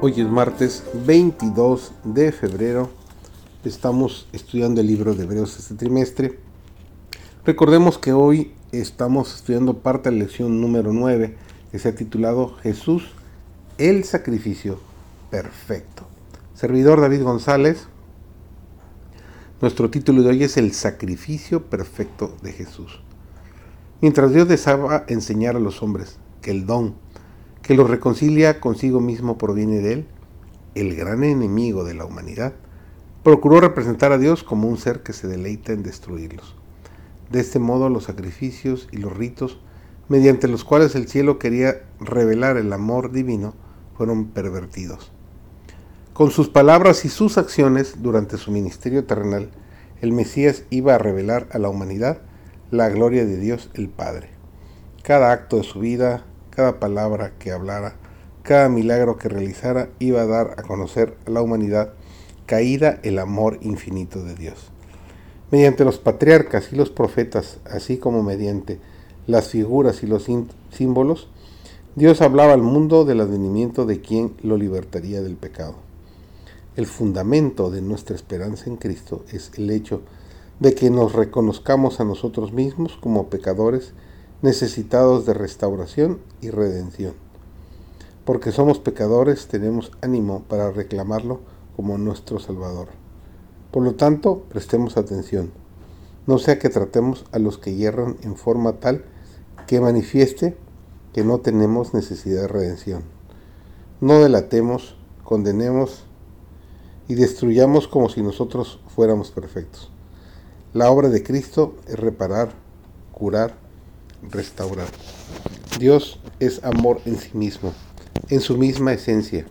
Hoy es martes 22 de febrero. Estamos estudiando el libro de Hebreos este trimestre. Recordemos que hoy estamos estudiando parte de la lección número 9 que se ha titulado Jesús, el sacrificio perfecto. Servidor David González. Nuestro título de hoy es El sacrificio perfecto de Jesús. Mientras Dios deseaba enseñar a los hombres que el don que lo reconcilia consigo mismo proviene de él, el gran enemigo de la humanidad, procuró representar a Dios como un ser que se deleita en destruirlos. De este modo los sacrificios y los ritos, mediante los cuales el cielo quería revelar el amor divino, fueron pervertidos. Con sus palabras y sus acciones durante su ministerio terrenal, el Mesías iba a revelar a la humanidad la gloria de Dios el Padre. Cada acto de su vida, cada palabra que hablara, cada milagro que realizara iba a dar a conocer a la humanidad caída el amor infinito de Dios. Mediante los patriarcas y los profetas, así como mediante las figuras y los símbolos, Dios hablaba al mundo del advenimiento de quien lo libertaría del pecado. El fundamento de nuestra esperanza en Cristo es el hecho de que nos reconozcamos a nosotros mismos como pecadores necesitados de restauración y redención. Porque somos pecadores, tenemos ánimo para reclamarlo como nuestro Salvador. Por lo tanto, prestemos atención, no sea que tratemos a los que hierran en forma tal que manifieste que no tenemos necesidad de redención. No delatemos, condenemos y destruyamos como si nosotros fuéramos perfectos. La obra de Cristo es reparar, curar, restaurar. Dios es amor en sí mismo, en su misma esencia.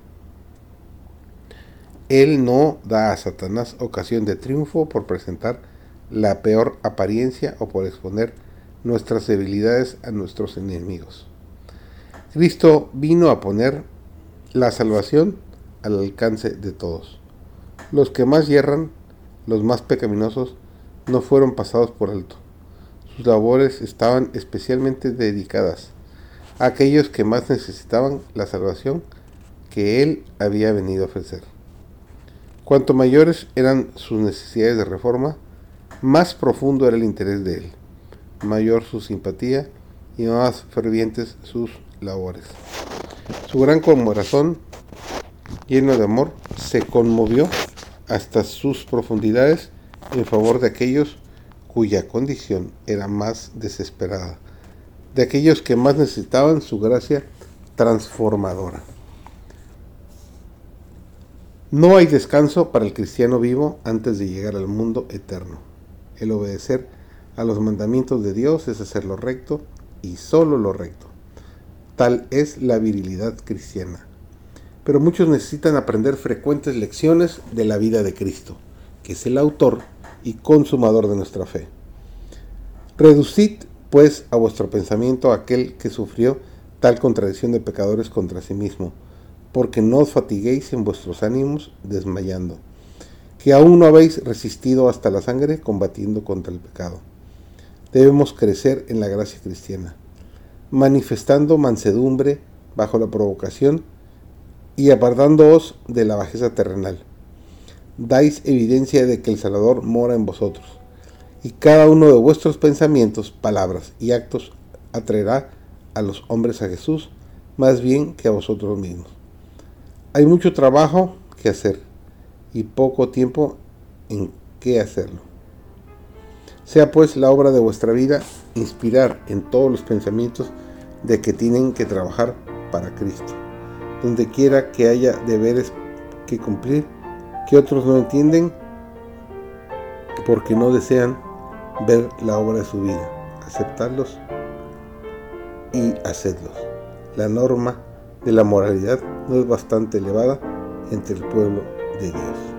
Él no da a Satanás ocasión de triunfo por presentar la peor apariencia o por exponer nuestras debilidades a nuestros enemigos. Cristo vino a poner la salvación al alcance de todos. Los que más hierran, los más pecaminosos, no fueron pasados por alto. Sus labores estaban especialmente dedicadas a aquellos que más necesitaban la salvación que Él había venido a ofrecer. Cuanto mayores eran sus necesidades de reforma, más profundo era el interés de Él, mayor su simpatía y más fervientes sus labores. Su gran corazón, lleno de amor, se conmovió hasta sus profundidades en favor de aquellos cuya condición era más desesperada, de aquellos que más necesitaban su gracia transformadora. No hay descanso para el cristiano vivo antes de llegar al mundo eterno. El obedecer a los mandamientos de Dios es hacer lo recto y solo lo recto. Tal es la virilidad cristiana. Pero muchos necesitan aprender frecuentes lecciones de la vida de Cristo, que es el autor y consumador de nuestra fe. Reducid, pues, a vuestro pensamiento aquel que sufrió tal contradicción de pecadores contra sí mismo, porque no os fatiguéis en vuestros ánimos desmayando, que aún no habéis resistido hasta la sangre combatiendo contra el pecado. Debemos crecer en la gracia cristiana, manifestando mansedumbre bajo la provocación y apartándoos de la bajeza terrenal dais evidencia de que el Salvador mora en vosotros, y cada uno de vuestros pensamientos, palabras y actos atraerá a los hombres a Jesús más bien que a vosotros mismos. Hay mucho trabajo que hacer y poco tiempo en qué hacerlo. Sea pues la obra de vuestra vida inspirar en todos los pensamientos de que tienen que trabajar para Cristo. Donde quiera que haya deberes que cumplir, que otros no entienden porque no desean ver la obra de su vida, aceptarlos y hacerlos. La norma de la moralidad no es bastante elevada entre el pueblo de Dios.